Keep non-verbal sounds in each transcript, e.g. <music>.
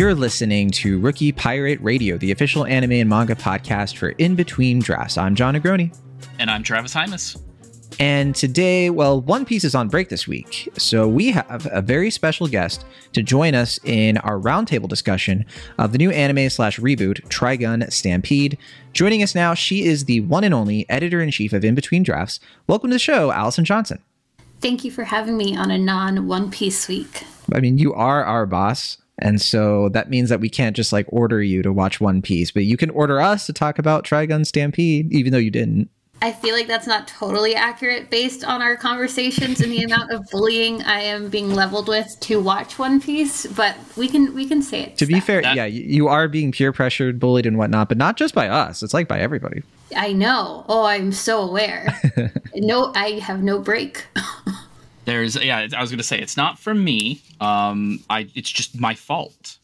You're listening to Rookie Pirate Radio, the official anime and manga podcast for In Between Drafts. I'm Jon Negroni. And I'm Travis Hymas. And today, well, One Piece is on break this week. So we have a very special guest to join us in our roundtable discussion of the new anime slash reboot, Trigun Stampede. Joining us now, she is the one and only editor in chief of In Between Drafts. Welcome to the show, Allyson Johnson. Thank you for having me on a non One Piece week. I mean, you are our boss. And so that means that we can't just like order you to watch One Piece, but you can order us to talk about Trigun Stampede, even though you didn't. I feel like that's not totally accurate based on our conversations and the <laughs> amount of bullying I am being leveled with to watch One Piece, but we can we can say it. To be that. fair, yeah, you are being peer pressured, bullied, and whatnot, but not just by us. It's like by everybody. I know. Oh, I'm so aware. <laughs> no, I have no break. <laughs> There's yeah, I was gonna say it's not from me. Um, I it's just my fault.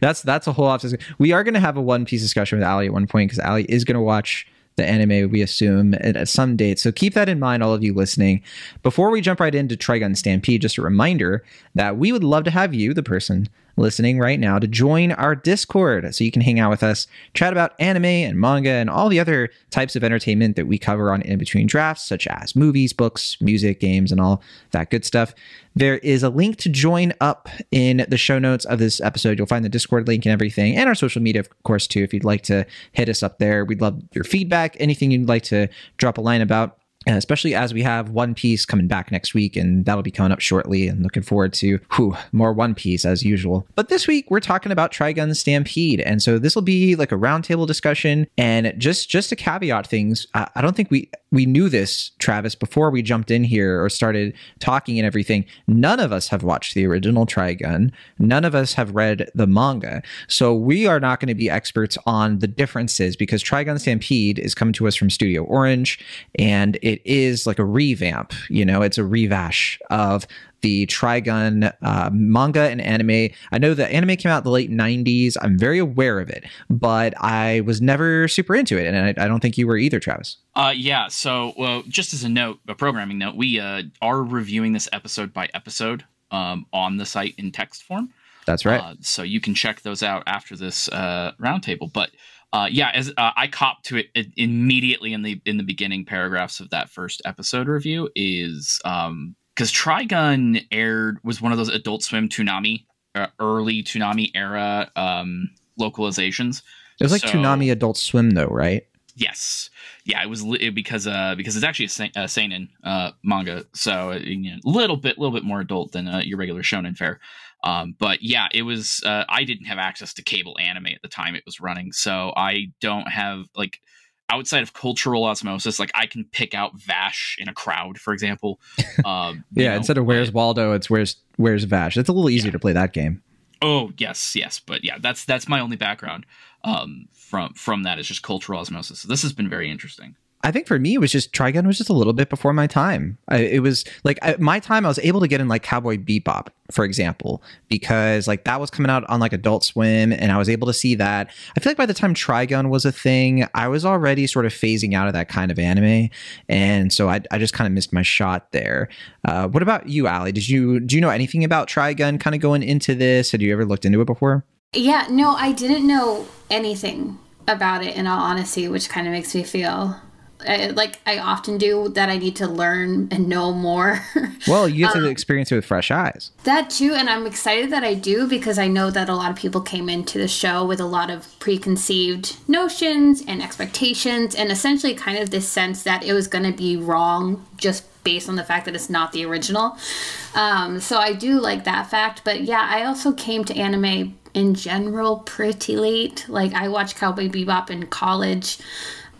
that's that's a whole lot. We are going to have a One Piece discussion with Ali at one point because Ali is going to watch the anime we assume at, some date. So keep that in mind, all of you listening. Before we jump right into Trigun Stampede, just a reminder that we would love to have you, the person listening right now to join our Discord so you can hang out with us, chat about anime and manga and all the other types of entertainment that we cover on In Between Drafts, such as movies, books, music, games, and all that good stuff. There is a link to join up in the show notes of this episode. You'll find the Discord link and everything, and our social media, of course, too, if you'd like to hit us up there. We'd love your feedback, anything you'd like to drop a line about Uh, especially as we have One Piece coming back next week, and that'll be coming up shortly. And looking forward to whew, more One Piece as usual. But this week we're talking about Trigun Stampede, and so this will be like a roundtable discussion. And just just to caveat things, I, I don't think we we knew this, Travis, before we jumped in here or started talking and everything. None of us have watched the original Trigun. None of us have read the manga, so we are not going to be experts on the differences because Trigun Stampede is coming to us from Studio Orange, and it is like a revamp. You know, it's a revash of the Trigun uh, manga and anime. I know the anime came out in the late 90s. I'm very aware of it, but I was never super into it. And I, I don't think you were either, Travis. Uh, yeah. So, well, just as a note, a programming note, we uh, are reviewing this episode by episode um, on the site in text form. That's right. Uh, so you can check those out after this uh, roundtable. But uh, yeah, as uh, I copped to it immediately in the in the beginning paragraphs of that first episode review is um because Trigun aired was one of those Adult Swim Toonami uh, early Toonami era um localizations. It was like so, Toonami Adult Swim though, right? Yes, yeah, it was li- because uh because it's actually a, a seinen uh manga, so a you know, little bit little bit more adult than uh, your regular shonen fare. Um, but yeah, it was. Uh, I didn't have access to cable anime at the time it was running, so I don't have like outside of cultural osmosis. Like I can pick out Vash in a crowd, for example. <laughs> Um, yeah, know, instead of Where's but, Waldo, it's Where's Where's Vash. It's a little easier yeah. to play that game. Oh yes, yes, but yeah, that's that's my only background um, from from that is just cultural osmosis. So this has been very interesting. I think for me, it was just Trigun was just a little bit before my time. I, it was like I, my time. I was able to get in like Cowboy Bebop, for example, because like that was coming out on like Adult Swim, and I was able to see that. I feel like by the time Trigun was a thing, I was already sort of phasing out of that kind of anime, and so I, I just kind of missed my shot there. Uh, what about you, Ali? Did you do you know anything about Trigun? Kind of going into this, had you ever looked into it before? Yeah, no, I didn't know anything about it in all honesty, which kind of makes me feel I, like I often do, that I need to learn and know more. <laughs> well, you get um, to experience it with fresh eyes. That too, and I'm excited that I do because I know that a lot of people came into the show with a lot of preconceived notions and expectations, and essentially kind of this sense that it was going to be wrong just based on the fact that it's not the original. Um, so I do like that fact, but yeah, I also came to anime in general pretty late. Like I watched Cowboy Bebop in college.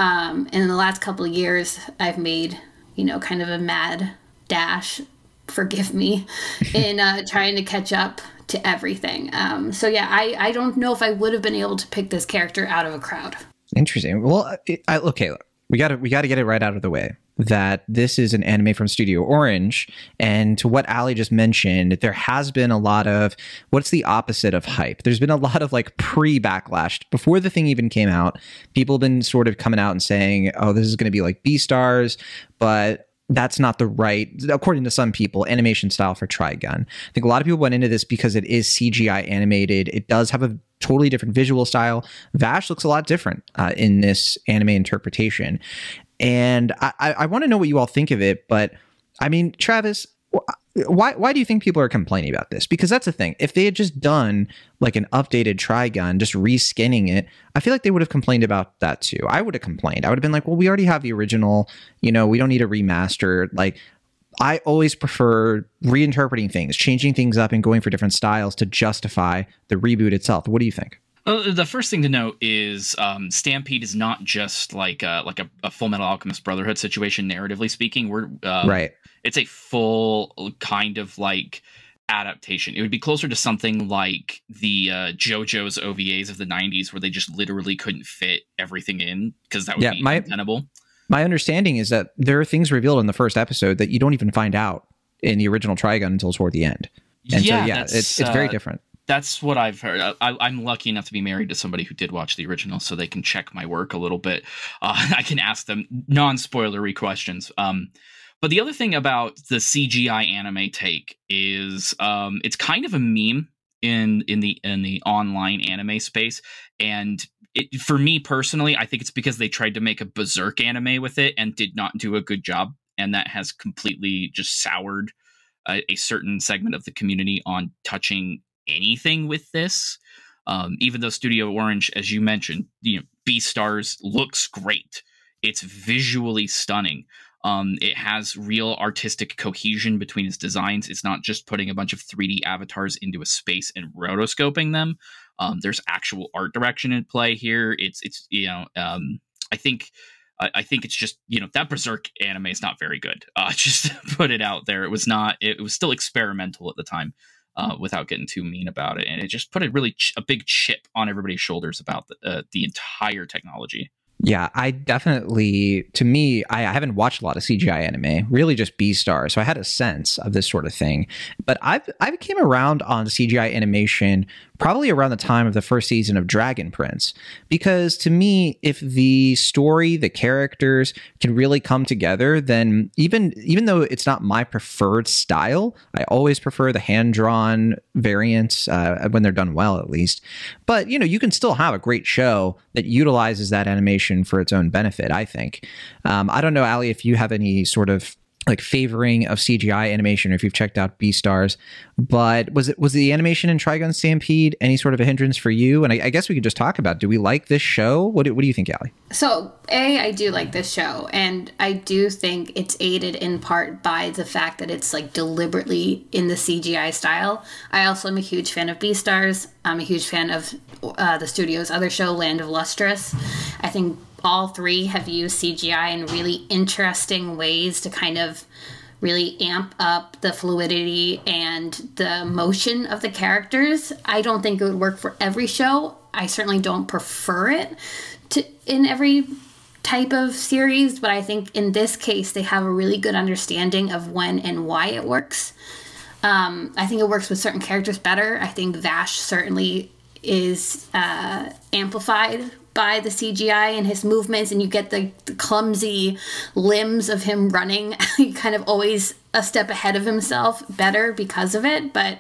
Um, and in the last couple of years, I've made, you know, kind of a mad dash, forgive me, <laughs> in uh, trying to catch up to everything. Um, so yeah, I, I don't know if I would have been able to pick this character out of a crowd. Interesting. Well, I, okay, we got to we got to get it right out of the way that this is an anime from Studio Orange. And to what Ali just mentioned, there has been a lot of what's the opposite of hype? There's been a lot of like pre backlash. Before the thing even came out, people have been sort of coming out and saying, oh, this is going to be like Beastars, but that's not the right, according to some people, animation style for Trigun. I think a lot of people went into this because it is CGI animated. It does have a totally different visual style. Vash looks a lot different uh, in this anime interpretation. And I, I want to know what you all think of it. But I mean, Travis, why why do you think people are complaining about this? Because that's the thing. If they had just done like an updated Trigun, just reskinning it, I feel like they would have complained about that too. I would have complained. I would have been like, well, we already have the original. You know, we don't need a remaster. Like, I always prefer reinterpreting things, changing things up, and going for different styles to justify the reboot itself. What do you think? The first thing to note is um, Stampede is not just like a, like a, a, Full Metal Alchemist Brotherhood situation, narratively speaking. We're um, right. It's a full kind of like adaptation. It would be closer to something like the uh, JoJo's OVAs of the '90s, where they just literally couldn't fit everything in because that would yeah, be my, untenable. My understanding is that there are things revealed in the first episode that you don't even find out in the original Trigun until toward the end. And yeah, so yeah, it's it's very uh, different that's what I've heard. I, am lucky enough to be married to somebody who did watch the original, so they can check my work a little bit. Uh, <laughs> I can ask them non-spoilery questions. Um, but the other thing about the CGI anime take is um, it's kind of a meme in in the in the online anime space, and it, for me personally, I think it's because they tried to make a berserk anime with it and did not do a good job, and that has completely just soured a, a certain segment of the community on touching anything with this. Um, even though Studio Orange, as you mentioned, you know, Beastars looks great. It's visually stunning. Um, it has real artistic cohesion between its designs. It's not just putting a bunch of 3D avatars into a space and rotoscoping them. Um, there's actual art direction in play here. It's it's you know um, I think I, think it's just you know that Berserk anime is not very good. Uh, <laughs> just put it out there, it was not. It was still experimental at the time uh, without getting too mean about it. And it just put a really ch- a big chip on everybody's shoulders about the, uh, the entire technology. Yeah, I definitely, to me, I, I, haven't watched a lot of CGI anime, really just Beastar. So I had a sense of this sort of thing. But I've, I came around on CGI animation probably around the time of the first season of Dragon Prince. Because to me, if the story, the characters can really come together, then even even though it's not my preferred style, I always prefer the hand drawn variants uh, when they're done well, at least. But you know, you can still have a great show that utilizes that animation for its own benefit. I think. Um, I don't know, Ali, if you have any sort of like favoring of CGI animation, if you've checked out Beastars. But was it was the animation in Trigun Stampede any sort of a hindrance for you? And I, I guess we could just talk about: Do we like this show? What do, what do you think, Ali? So, a I do like this show, and I do think it's aided in part by the fact that it's like deliberately in the CGI style. I also am a huge fan of Beastars. I'm a huge fan of uh, the studio's other show, Land of Lustrous. I think all three have used CGI in really interesting ways to kind of really amp up the fluidity and the motion of the characters. I don't think it would work for every show. I certainly don't prefer it to in every type of series, but I think in this case they have a really good understanding of when and why it works. Um, I think it works with certain characters better. I think Vash certainly is uh, amplified by the CGI and his movements, and you get the, the clumsy limbs of him running. <laughs> kind of always a step ahead of himself, better because of it. But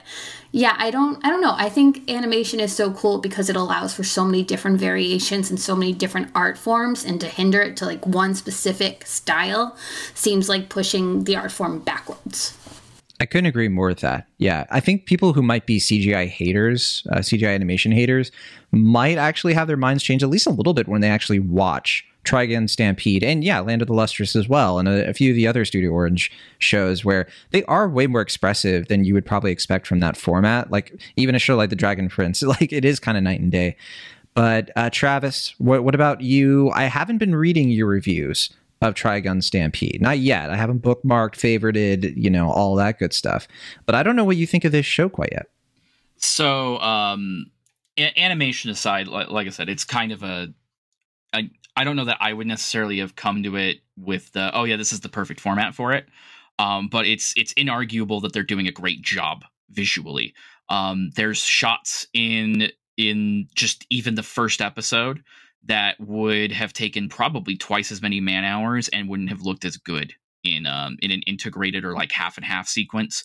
yeah, I don't, I don't know. I think animation is so cool because it allows for so many different variations and so many different art forms, and to hinder it to like one specific style seems like pushing the art form backwards. I couldn't agree more with that. Yeah, I think people who might be CGI haters, uh, CGI animation haters, might actually have their minds change at least a little bit when they actually watch Trigun Stampede and yeah, Land of the Lustrous as well, and a, a, few of the other Studio Orange shows where they are way more expressive than you would probably expect from that format. Like even a show like The Dragon Prince, <laughs> like it is kind of night and day. But uh, Travis, what, what about you? I haven't been reading your reviews of Trigun Stampede. Not yet. I haven't bookmarked, favorited, you know, all that good stuff. But I don't know what you think of this show quite yet. So, um, a- animation aside, like, like, I said, it's kind of a, a. I don't know that I would necessarily have come to it with the oh yeah, this is the perfect format for it. Um, but it's it's inarguable that they're doing a great job visually. Um, there's shots in in just even the first episode that would have taken probably twice as many man hours and wouldn't have looked as good in um, in an integrated or like half and half sequence.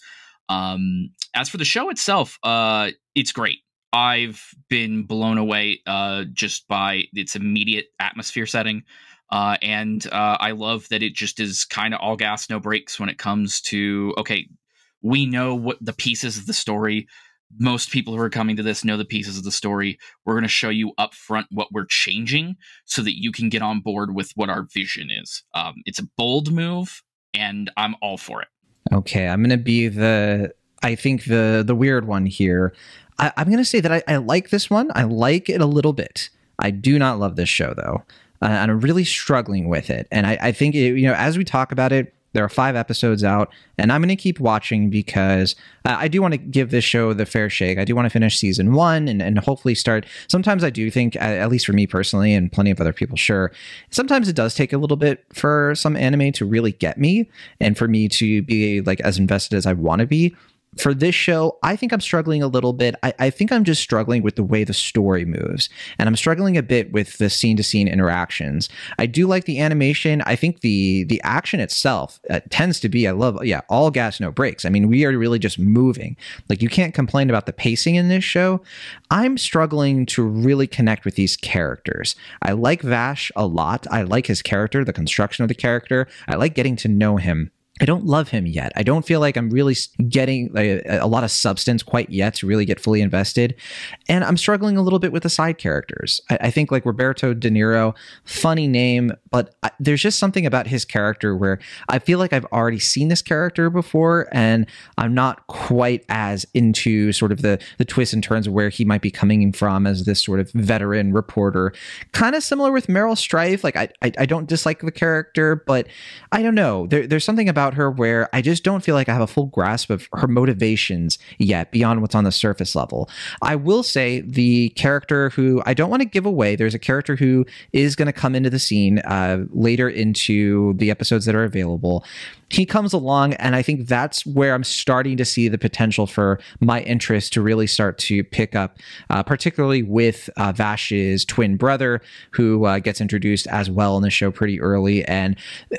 Um, as for the show itself, uh, it's great. I've been blown away uh, just by its immediate atmosphere setting. Uh, and uh, I love that it just is kind of all gas, no brakes when it comes to okay, we know what the pieces of the story. Most people who are coming to this know the pieces of the story. We're going to show you up front what we're changing so that you can get on board with what our vision is. Um, it's a bold move, and I'm all for it. Okay, I'm going to be the I think the the weird one here. I, am going to say that I, I like this one. I like it a little bit. I do not love this show though uh, and I'm really struggling with it. And I, I think it, you know, as we talk about it, there are five episodes out, and I'm going to keep watching because uh, I do want to give this show the fair shake. I do want to finish season one and, and hopefully start. Sometimes I do think, at least for me personally, and plenty of other people, sure. Sometimes it does take a little bit for some anime to really get me and for me to be like as invested as I want to be for this show, I think I'm struggling a little bit. I, I, think I'm just struggling with the way the story moves, and I'm struggling a bit with the scene to scene interactions. I do like the animation. I think the the action itself uh, tends to be. I love yeah, all gas no brakes. I mean, we are really just moving. Like you can't complain about the pacing in this show. I'm struggling to really connect with these characters. I like Vash a lot. I like his character, the construction of the character. I like getting to know him I don't love him yet. I don't feel like I'm really getting a, a, lot of substance quite yet to really get fully invested. And I'm struggling a little bit with the side characters. I, I think like Roberto De Niro, funny name, but I, there's just something about his character where I feel like I've already seen this character before and I'm not quite as into sort of the, the twists and turns of where he might be coming from as this sort of veteran reporter. Kind of similar with Meryl Streep. Like I, I, I don't dislike the character, but I don't know. There, there's something about about her where I just don't feel like I have a full grasp of her motivations yet beyond what's on the surface level. I will say the character who I don't want to give away, there's a character who is going to come into the scene uh, later into the episodes that are available he comes along and i think that's where i'm starting to see the potential for my interest to really start to pick up uh, particularly with uh, vash's twin brother who uh, gets introduced as well in the show pretty early. And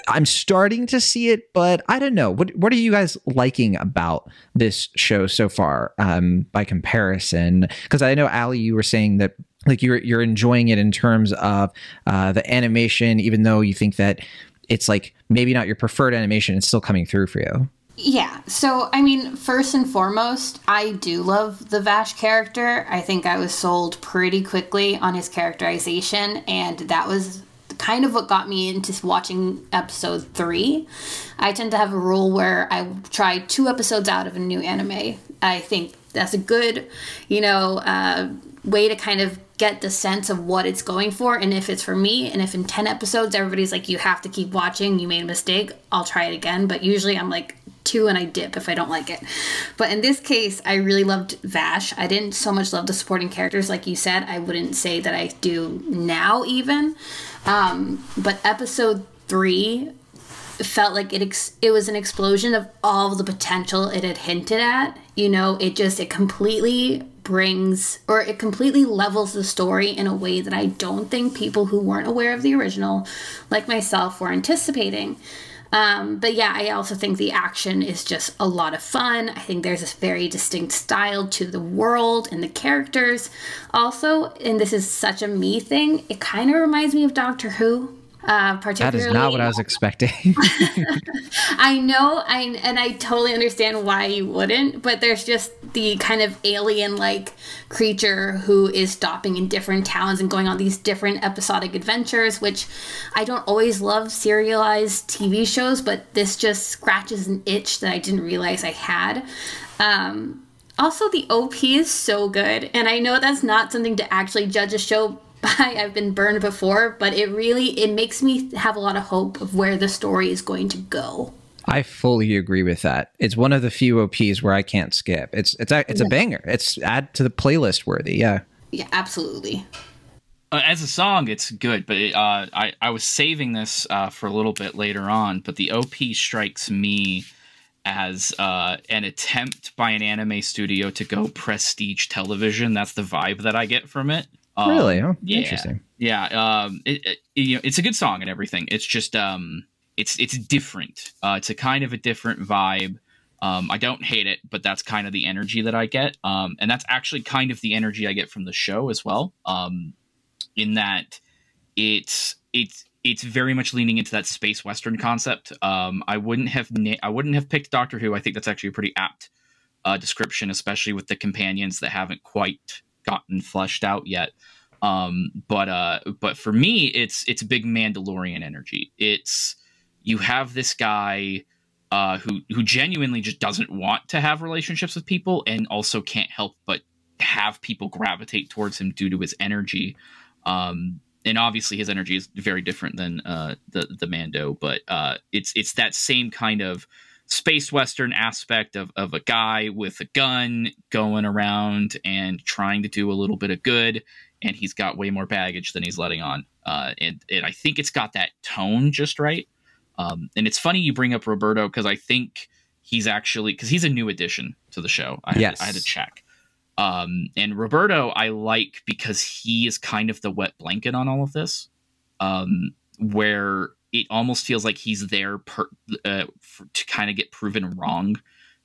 i'm starting to see it but i don't know. What, what are you guys liking about this show so far um, by comparison? Because i know ali you were saying that like you're you're enjoying it in terms of uh, the animation, even though you think that it's like maybe not your preferred animation, it's still coming through for you. Yeah. So, I mean, first and foremost, I do love the Vash character. I think I was sold pretty quickly on his characterization, and that was kind of what got me into watching episode three. I tend to have a rule where I try two episodes out of a new anime. I think that's a good, you know, uh, way to kind of get the sense of what it's going for. And if it's for me and if in 10 episodes everybody's like you have to keep watching you made a mistake i'll try it again. But usually i'm like two and i dip if i don't like it. But in this case i really loved vash. I didn't so much love the supporting characters like you said. I wouldn't say that i do now even. Um, but episode three felt like it ex- it was an explosion of all the potential it had hinted at. You know it just it completely brings or it completely levels the story in a way that I don't think people who weren't aware of the original, like myself, were anticipating. Um, but yeah, I also think the action is just a lot of fun. I think there's this very distinct style to the world and the characters. Also, and this is such a me thing, it kind of reminds me of Doctor Who uh, particularly, that is not what I was expecting. <laughs> <laughs> I know, I and I totally understand why you wouldn't, but there's just the kind of alien-like creature who is stopping in different towns and going on these different episodic adventures. Which I don't always love serialized TV shows, but this just scratches an itch that I didn't realize I had. Um, also, the OP is so good, and I know that's not something to actually judge a show by I've been burned before, but it really it makes me have a lot of hope of where the story is going to go. I fully agree with that. It's one of the few OPs where I can't skip. It's it's a, it's a banger. It's add to the playlist worthy. Yeah. Yeah, absolutely. Uh, as a song, it's good, but it, uh, I I was saving this uh, for a little bit later on. But the OP strikes me as uh, an attempt by an anime studio to go prestige television. That's the vibe that I get from it. Um, really? Oh, yeah, interesting. Yeah, um, it, it, you know, it's a good song and everything. It's just um, it's it's different. Uh, it's a kind of a different vibe. Um, I don't hate it, but that's kind of the energy that I get. Um, and that's actually kind of the energy I get from the show as well. Um, in that it's it's it's very much leaning into that space western concept. Um, I wouldn't have na- I wouldn't have picked Doctor Who. I think that's actually a pretty apt uh, description, especially with the companions that haven't quite gotten fleshed out yet. Um, but uh, but for me, it's it's big Mandalorian energy. It's you have this guy uh, who who genuinely just doesn't want to have relationships with people, and also can't help but have people gravitate towards him due to his energy. Um, and obviously, his energy is very different than uh, the the Mando, but uh, it's it's that same kind of space western aspect of, of a guy with a gun going around and trying to do a little bit of good and he's got way more baggage than he's letting on uh, and, and i think it's got that tone just right um, and it's funny you bring up Roberto because I think he's actually because he's a new addition to the show. I had, yes. I had to check. Um, and Roberto, I like because he is kind of the wet blanket on all of this, um, where it almost feels like he's there per, uh, for, to kind of get proven wrong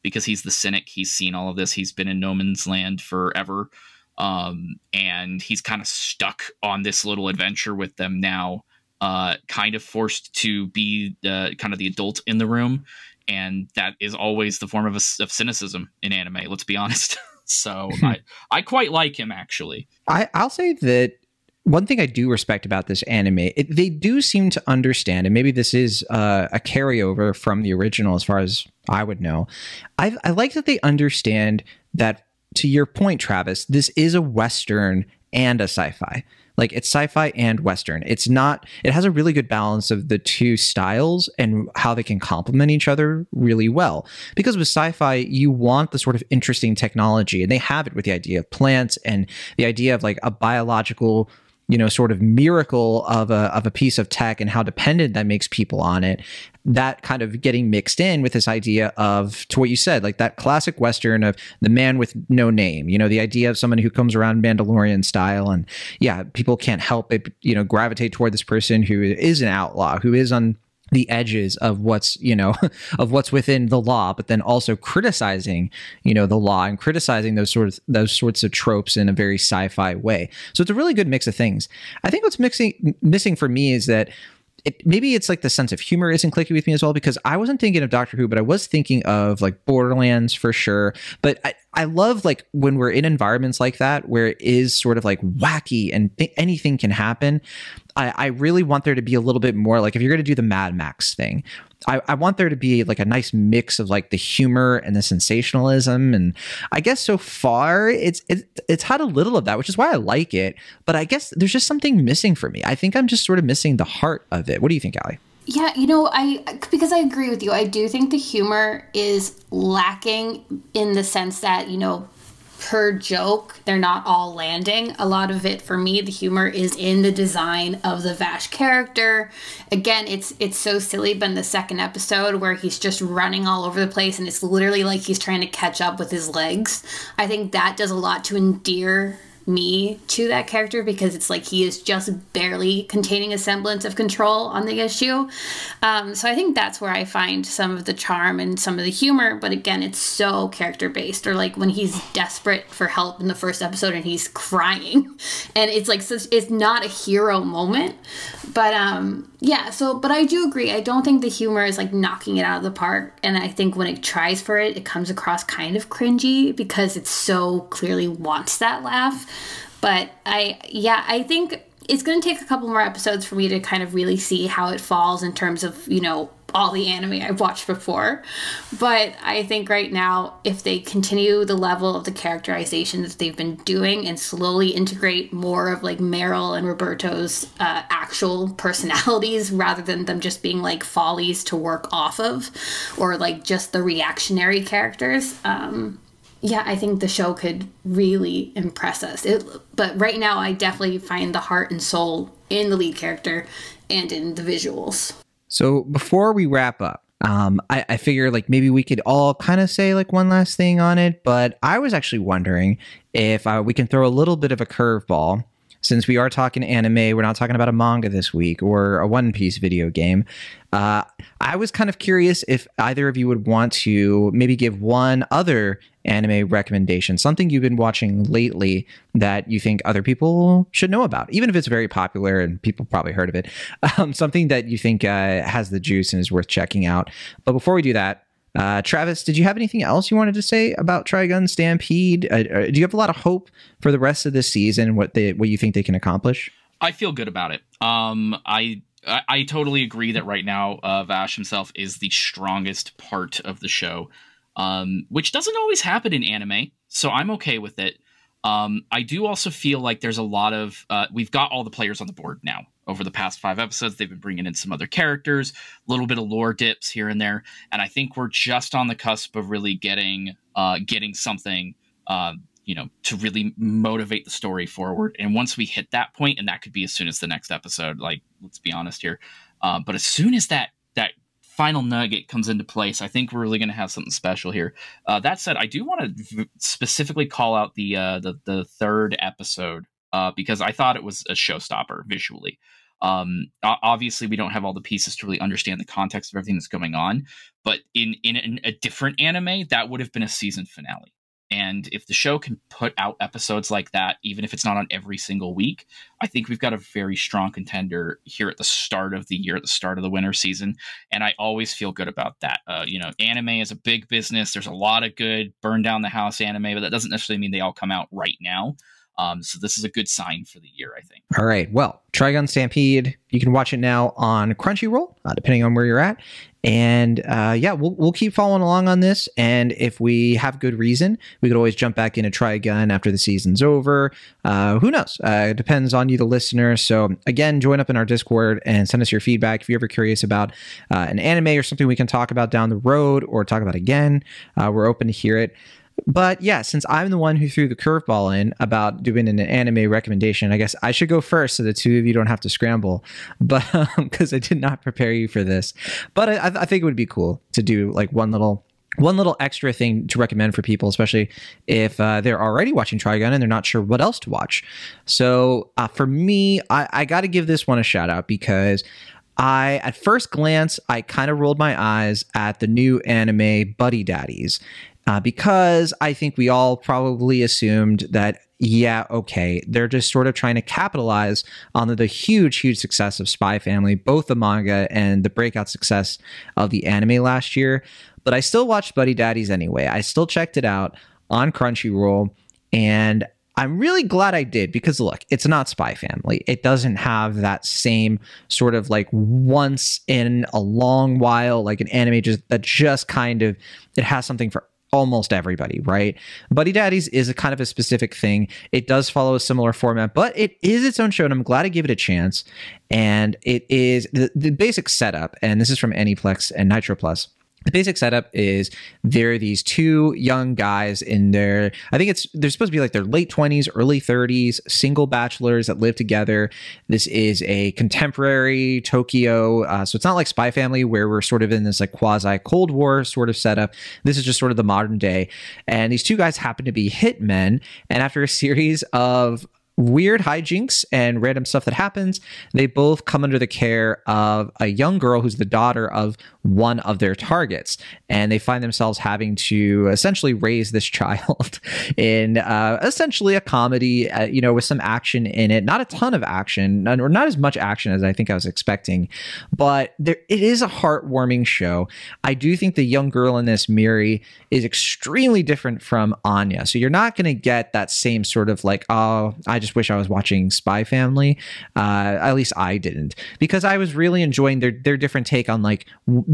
because he's the cynic. He's seen all of this. He's been in no man's land forever. Um, and he's kind of stuck on this little adventure with them now uh, kind of forced to be uh, kind of the adult in the room, and that is always the form of, a, of cynicism in anime. Let's be honest. <laughs> so I I quite like him actually. I I'll say that one thing I do respect about this anime, it, they do seem to understand, and maybe this is uh, a carryover from the original, as far as I would know. I, I like that they understand that, to your point, Travis, this is a Western and a sci fi. Like it's sci-fi and western. It's not it has a really good balance of the two styles and how they can complement each other really well. Because with sci-fi, you want the sort of interesting technology and they have it with the idea of plants and the idea of like a biological you know sort of miracle of a of a piece of tech and how dependent that makes people on it that kind of getting mixed in with this idea of to what you said like that classic western of the man with no name you know the idea of someone who comes around mandalorian style and yeah people can't help it you know gravitate toward this person who is an outlaw who is on the edges of what's you know <laughs> of what's within the law but then also criticizing you know the law and criticizing those sort of those sorts of tropes in a very sci-fi way so it's a really good mix of things i think what's mixing missing for me is that it, maybe it's like the sense of humor isn't clicking with me as well because I wasn't thinking of Doctor Who, but I was thinking of like Borderlands for sure. But I, I love like when we're in environments like that where it is sort of like wacky and th- anything can happen. I, I really want there to be a little bit more like if you're going to do the Mad Max thing, I, I want there to be like a nice mix of like the humor and the sensationalism. And I guess so far it's it, it's had a little of that, which is why I like it. But I guess there's just something missing for me. I think I'm just sort of missing the heart of it. What do you think, Ali? Yeah, you know, I because I agree with you. I do think the humor is lacking in the sense that, you know, per joke, they're not all landing. A lot of it for me, the humor is in the design of the Vash character. Again, it's it's so silly, but in the second episode where he's just running all over the place and it's literally like he's trying to catch up with his legs, I think that does a lot to endear me to that character because it's like he is just barely containing a semblance of control on the issue. Um, so I think that's where I find some of the charm and some of the humor. But again, it's so character based. Or like when he's desperate for help in the first episode and he's crying, <laughs> and it's like it's not a hero moment. But um, yeah. So, but I do agree. I don't think the humor is like knocking it out of the park. And I think when it tries for it, it comes across kind of cringy because it so clearly wants that laugh. But I, yeah, I think it's going to take a couple more episodes for me to kind of really see how it falls in terms of, you know, all the anime I've watched before. But I think right now, if they continue the level of the characterization that they've been doing and slowly integrate more of like Meryl and Roberto's uh, actual <laughs> personalities rather than them just being like follies to work off of or like just the reactionary characters, um, yeah, I think the show could really impress us. It, but right now, I definitely find the heart and soul in the lead character and in the visuals. So before we wrap up, um, I, I figure like maybe we could all kind of say like one last thing on it, but I was actually wondering if uh, we can throw a little bit of a curveball since we are talking anime, we're not talking about a manga this week or a One Piece video game. Uh, I was kind of curious if either of you would want to maybe give one other anime recommendation, something you've been watching lately that you think other people should know about, even if it's very popular and people probably heard of it. <laughs> Um, something that you think uh, has the juice and is worth checking out. But before we do that, uh, Travis, did you have anything else you wanted to say about Trigun Stampede? Uh, uh, do you have a lot of hope for the rest of this season? What they what you think they can accomplish? I feel good about it. Um, I, I, I totally agree that right now uh, Vash himself is the strongest part of the show, um, which doesn't always happen in anime. So I'm okay with it. Um, I do also feel like there's a lot of uh, we've got all the players on the board now. Over the past five episodes, they've been bringing in some other characters, a little bit of lore dips here and there, and I think we're just on the cusp of really getting uh, getting something, uh, you know, to really motivate the story forward. And once we hit that point, and that could be as soon as the next episode, like let's be honest here, uh, but as soon as that that final nugget comes into place, I think we're really going to have something special here. Uh, that said, I do want to v- specifically call out the uh, the the third episode uh, because I thought it was a showstopper visually. Um, obviously, we don't have all the pieces to really understand the context of everything that's going on, but in in, in a different anime, that would have been a season finale. And if the show can put out episodes like that, even if it's not on every single week, I think we've got a very strong contender here at the start of the year, at the start of the winter season. And I always feel good about that. Uh, you know, anime is a big business. There's a lot of good burn down the house anime, but that doesn't necessarily mean they all come out right now. Um, so this is a good sign for the year, I think. All right. Well, Trigun Stampede, you can watch it now on Crunchyroll, uh, depending on where you're at. And uh, yeah, we'll, we'll keep following along on this. And if we have good reason, we could always jump back in and try again after the season's over. Uh, who knows? Uh, it depends on you, the listener. So again, join up in our Discord and send us your feedback if you're ever curious about uh, an anime or something we can talk about down the road or talk about again. Uh, we're open to hear it. But yeah, since I'm the one who threw the curveball in about doing an anime recommendation, I guess I should go first so the two of you don't have to scramble. <laughs> But because um, I did not prepare you for this, but I, I think it would be cool to do like one little one little extra thing to recommend for people, especially if uh, they're already watching Trigun and they're not sure what else to watch. So uh, for me, I, I got to give this one a shout out because I, at first glance, I kind of rolled my eyes at the new anime Buddy Daddies uh, because I think we all probably assumed that, yeah, okay, they're just sort of trying to capitalize on the, the, huge, huge success of Spy Family, both the manga and the breakout success of the anime last year. But I still watched Buddy Daddies anyway. I still checked it out on Crunchyroll. And I'm really glad I did because look, it's not Spy Family. It doesn't have that same sort of like once in a long while, like an anime just that just kind of it has something for almost everybody, right? Buddy Daddies is a kind of a specific thing. It does follow a similar format, but it is its own show, and I'm glad I gave it a chance. And it is the, the basic setup, and this is from Aniplex and Nitro Plus the basic setup is there are these two young guys in their i think it's they're supposed to be like their late 20s early 30s single bachelors that live together. This is a contemporary tokyo uh, so it's not like spy family where we're sort of in this like quasi cold war sort of setup. This is just sort of the modern day. And these two guys happen to be hitmen. And after a series of weird hijinks and random stuff that happens, they both come under the care of a young girl who's the daughter of one of their targets. And they find themselves having to essentially raise this <laughs> child in uh, essentially a comedy, uh, you know, with some action in it. Not a ton of action, or not as much action as I think I was expecting, but there, it is a heartwarming show. I do think the young girl in this, Miri, is extremely different from Anya. So you're not going to get that same sort of like, oh, I just wish I was watching Spy Family. Uh, at least I didn't, because I was really enjoying their their different take on like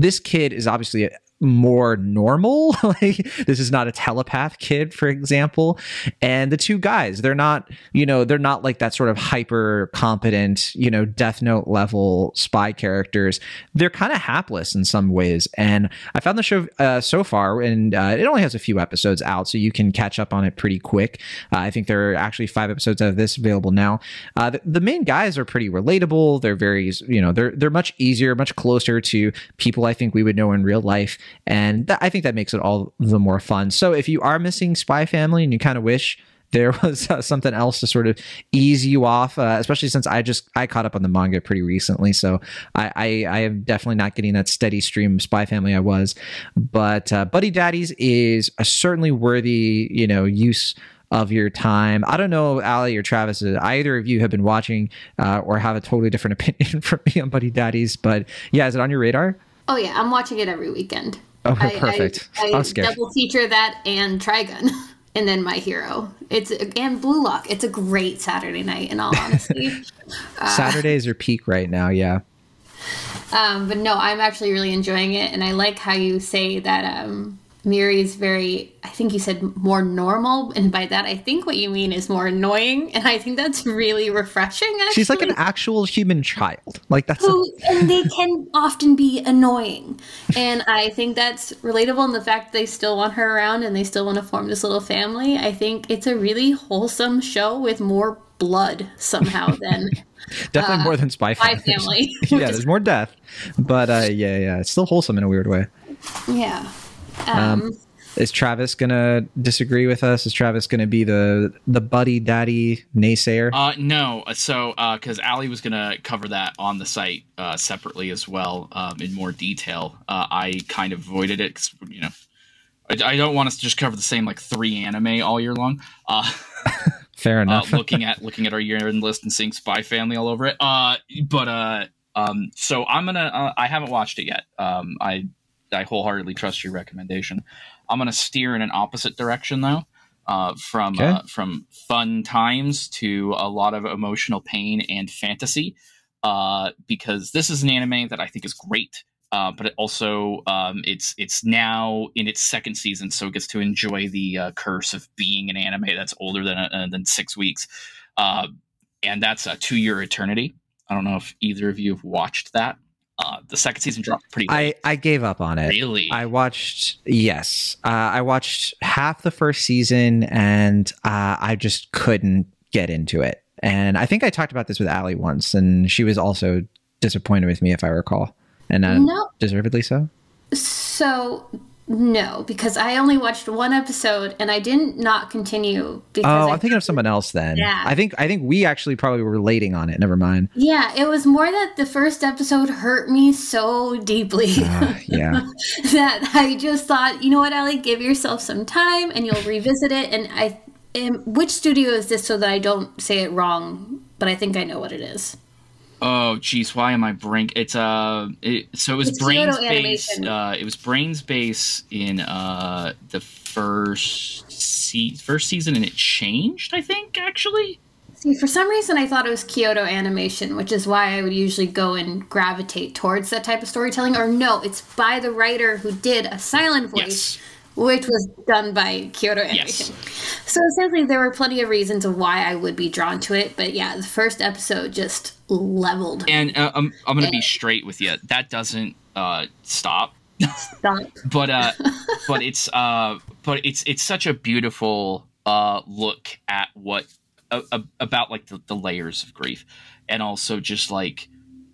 this kid is obviously a, more normal. <laughs> like this is not a telepath kid, for example. And the two guys, they're not, you know, they're not like that sort of hyper competent, you know, Death Note level spy characters. They're kind of hapless in some ways. And I found the show uh, so far, and uh, it only has a few episodes out, so you can catch up on it pretty quick. Uh, I think there are actually five episodes of this available now. Uh, the, the main guys are pretty relatable. They're very, you know, they're they're much easier, much closer to people I think we would know in real life and th- I think that makes it all the more fun. So if you are missing Spy Family and you kind of wish there <laughs> was uh, something else to sort of ease you off, uh, especially since I just I caught up on the manga pretty recently, so I, I, I am definitely not getting that steady stream of Spy Family I was, but uh, Buddy Daddies is a certainly worthy you know use of your time. I don't know, Ali or Travis, uh, either of you have been watching uh, or have a totally different <laughs> opinion from me on Buddy Daddies, but yeah, is it on your radar? Oh yeah, I'm watching it every weekend. Oh, perfect. I, I, I double feature that and Trigun, <laughs> and then My Hero. It's and Blue Lock. It's a great Saturday night. In all honesty, <laughs> uh, Saturdays are peak right now. Yeah. Um, but no, I'm actually really enjoying it, and I like how you say that um, Miri is very, I think you said more normal. And by that, I think what you mean is more annoying. And I think that's really refreshing. Actually. She's like an actual human child. Like that's. Who, a- and they can often be annoying. And I think that's relatable in the fact they still want her around and they still want to form this little family. I think it's a really wholesome show with more blood somehow <laughs> than. Definitely uh, more than Spy Family. Spy Family. <laughs> yeah, there's more death. But uh, yeah, yeah. It's still wholesome in a weird way. Yeah. Um, um, is Travis gonna disagree with us? Is Travis gonna be the the buddy daddy naysayer? Uh, no. So, because uh, Ali was gonna cover that on the site uh, separately as well, um, in more detail. Uh, I kind of avoided it because you know, I, I, don't want us to just cover the same like three anime all year long. Uh, <laughs> Fair enough. uh, looking at looking at our year end list and seeing Spy Family all over it. Uh, but uh, um, so I'm gonna. Uh, I haven't watched it yet. Um, I I wholeheartedly trust your recommendation. I'm going to steer in an opposite direction though, uh, from okay. uh, from fun times to a lot of emotional pain and fantasy, uh, because this is an anime that I think is great. Uh, but it also um, it's it's now in its second season, so it gets to enjoy the uh, curse of being an anime that's older than uh, than six weeks, and that's a To Your Eternity. I don't know if either of you have watched that. Uh, the second season dropped pretty. Late. I I gave up on it. Really? I watched. Yes, uh, I watched half the first season, and uh, I just couldn't get into it. And I think I talked about this with Ali once, and she was also disappointed with me, if I recall, and uh, no. deservedly so. So no, because I only watched one episode and I didn't not continue. Because oh, I'm thinking of someone else then. Yeah. I think I think we actually probably were relating on it. Never mind. Yeah, it was more that the first episode hurt me so deeply. Uh, yeah. <laughs> that I just thought, you know what, Ellie, give yourself some time and you'll revisit it. And I, am, which studio is this so that I don't say it wrong? But I think I know what it is. Oh, geez, why am I brink? It's uh, it, so it was it's Brain's Base. Uh, it was Brain's Base in uh the first se- first season, and it changed. I think actually. See, for some reason, I thought it was Kyoto Animation, which is why I would usually go and gravitate towards that type of storytelling. Or no, it's by the writer who did a silent voice. Yes which was done by Kyoto Animation. Yes. So essentially, there were plenty of reasons of why I would be drawn to it, but yeah, the first episode just leveled. And uh, I'm I'm gonna and, be straight with you. That doesn't uh, stop. Stop. <laughs> but uh, but it's uh, but it's it's such a beautiful uh look at what uh, about like the, the layers of grief, and also just like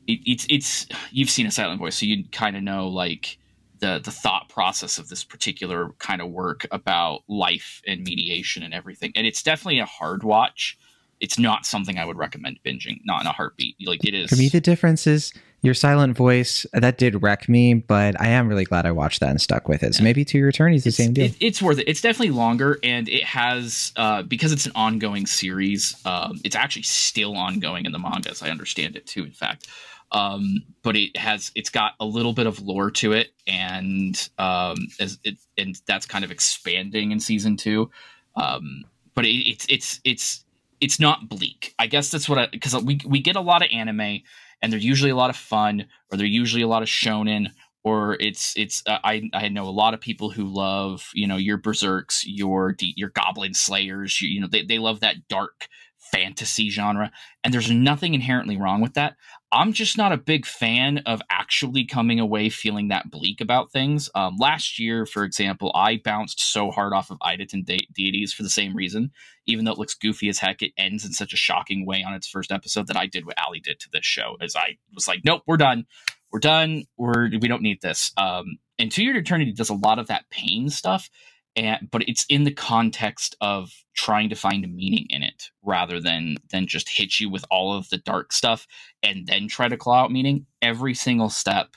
it, it's it's you've seen a silent voice, so you kind of know like the the thought process of this particular kind of work about life and mediation and everything. And it's definitely a hard watch. It's not something I would recommend binging, not in a heartbeat. Like it is For me the difference is your silent voice that did wreck me, but I am really glad I watched that and stuck with it. So maybe to your turn, he's the same deal. It, it's worth it. It's definitely longer, and it has uh, because it's an ongoing series. Um, it's actually still ongoing in the manga, as I understand it too. In fact, um, but it has it's got a little bit of lore to it, and um, as it and that's kind of expanding in season two. Um, but it, it's it's it's it's not bleak. I guess that's what I because we we get a lot of anime, and they're usually a lot of fun, or they're usually a lot of shonen, or it's it's uh, I I know a lot of people who love you know your berserks, your your goblin slayers, you, you know they they love that dark fantasy genre, and there's nothing inherently wrong with that. I'm just not a big fan of actually coming away feeling that bleak about things. Um, last year, for example, I bounced so hard off of Idaten de- deities for the same reason. Even though it looks goofy as heck, it ends in such a shocking way on its first episode that I did what Ali did to this show. As I was like, nope, we're done, we're done, we're we don't need this. Um, and To Your Eternity does a lot of that pain stuff, and but it's in the context of trying to find a meaning in it rather than than just hit you with all of the dark stuff and then try to claw out meaning. Every single step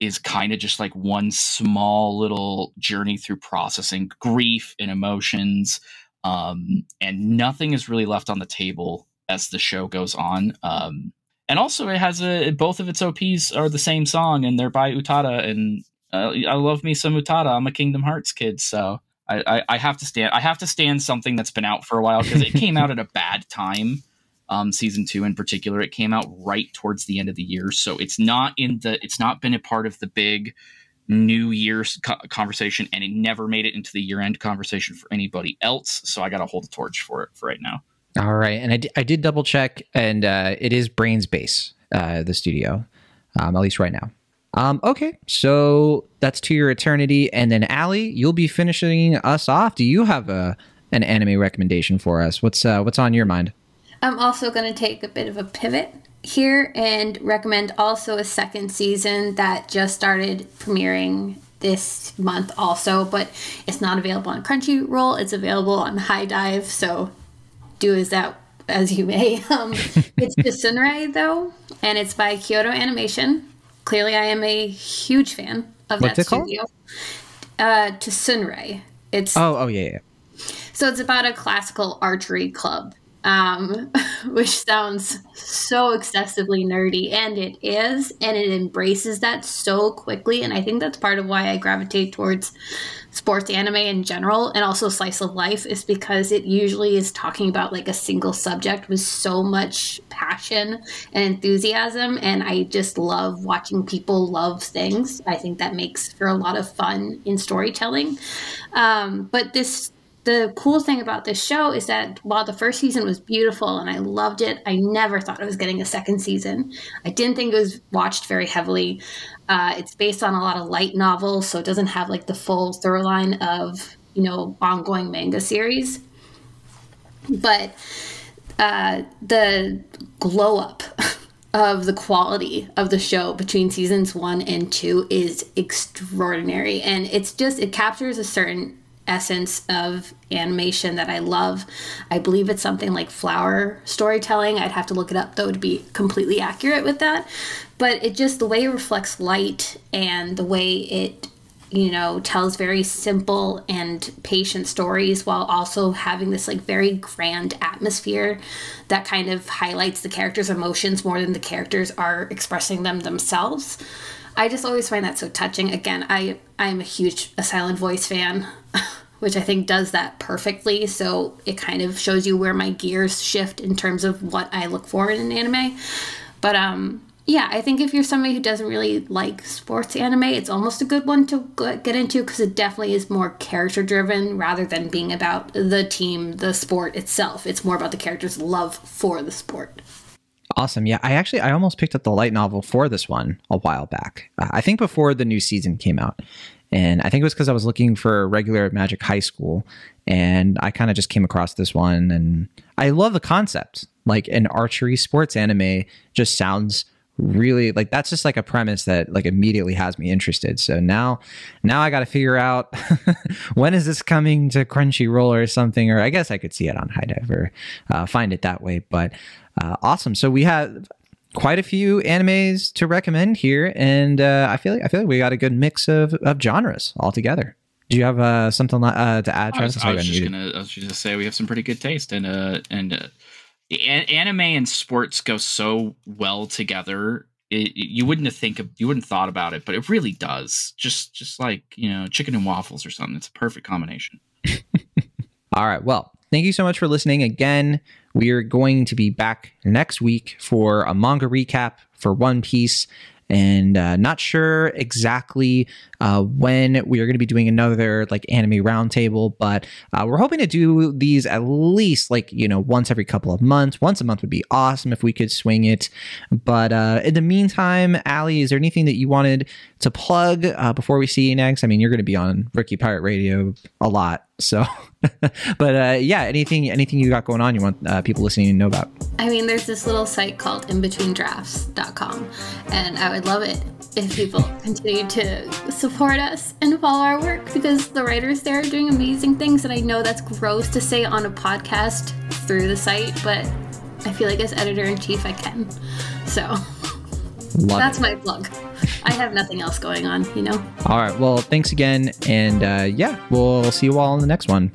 is kind of just like one small little journey through processing grief and emotions um, and nothing is really left on the table as the show goes on um, and also it has a both of its ops are the same song and they're by utada and uh, i love me some utada. I'm a kingdom hearts kid so I, I, have to stand. I have to stand something that's been out for a while because it came out at a bad time. Um, season two in particular, it came out right towards the end of the year, so it's not in the. It's not been a part of the big New Year's co- conversation, and it never made it into the year end conversation for anybody else. So I got to hold the torch for it for right now. All right, and I, d- I did double check, and uh, it is Brain's Base, uh, the studio, um, at least right now. Um, okay, so that's to your eternity, and then Ali, you'll be finishing us off. Do you have a an anime recommendation for us? What's uh, what's on your mind? I'm also going to take a bit of a pivot here and recommend also a second season that just started premiering this month also, but it's not available on Crunchyroll. It's available on HIDIVE, so do as that as you may. <laughs> Um, it's <laughs> Tsurune though, and it's by Kyoto Animation clearly I am a huge fan of What's that studio. Uh, Tsurune. It's oh oh yeah, yeah. So it's about a classical archery club, um, <laughs> which sounds so excessively nerdy, and it is, and it embraces that so quickly, and I think that's part of why I gravitate towards sports anime in general and also slice of life is because it usually is talking about like a single subject with so much passion and enthusiasm and i just love watching people love things. I think that makes for a lot of fun in storytelling. Um, but this the cool thing about this show is that while the first season was beautiful and I loved it, I never thought I was getting a second season. I didn't think it was watched very heavily. Uh, it's based on a lot of light novels, so it doesn't have like the full through line of you know ongoing manga series. But uh, the glow up of the quality of the show between seasons one and two is extraordinary, and it's just it captures a certain essence of animation that I love. I believe it's something like flower storytelling. I'd have to look it up though to be completely accurate with that. But it just the way it reflects light and the way it you know tells very simple and patient stories while also having this like very grand atmosphere that kind of highlights the characters emotions more than the characters are expressing them themselves I just always find that so touching. Again, I I'm a huge a silent voice fan, <laughs> which I think does that perfectly. So it kind of shows you where my gears shift in terms of what I look for in an anime. But um yeah, I think if you're somebody who doesn't really like sports anime, it's almost a good one to get into because it definitely is more character driven rather than being about the team, the sport itself. It's more about the character's love for the sport. Awesome. Yeah, I actually I almost picked up the light novel for this one a while back. Uh, I think before the new season came out. And I think it was because I was looking for a regular Magic High School and I kind of just came across this one and I love the concept. Like an archery sports anime just sounds really like that's just like a premise that like immediately has me interested. So now now I got to figure out <laughs> when is this coming to Crunchyroll or something or I guess I could see it on HIDIVE or uh, find it that way, but uh, awesome. So we have quite a few animes to recommend here, and uh, I feel like I feel like we got a good mix of, of genres altogether. Do you have uh, something uh, to add? I was, I was just gonna, I was just gonna say we have some pretty good taste, and uh, and uh, anime and sports go so well together. It, you wouldn't have think of, you wouldn't have thought about it, but it really does. Just just like you know, chicken and waffles or something. It's a perfect combination. <laughs> all right. Well, thank you so much for listening again. We are going to be back next week for a manga recap for One Piece. and uh, not sure exactly uh, when we are going to be doing another like anime roundtable, but uh, we're hoping to do these at least like you know once every couple of months. Once a month would be awesome if we could swing it. But uh, in the meantime, Ali, is there anything that you wanted to plug uh, before we see you next? I mean, you're going to be on Rookie Pirate Radio a lot, so. <laughs> but uh, yeah, anything anything you got going on you want uh, people listening to know about? I mean, there's this little site called inbetweendrafts.com, and I would love it if people <laughs> continue to support us and follow our work because the writers there are doing amazing things. And I know that's gross to say on a podcast through the site, but I feel like as editor in chief, I can. So Love that's it. my plug. I have nothing else going on, you know? All right. Well, thanks again, and uh, yeah, we'll see you all in the next one.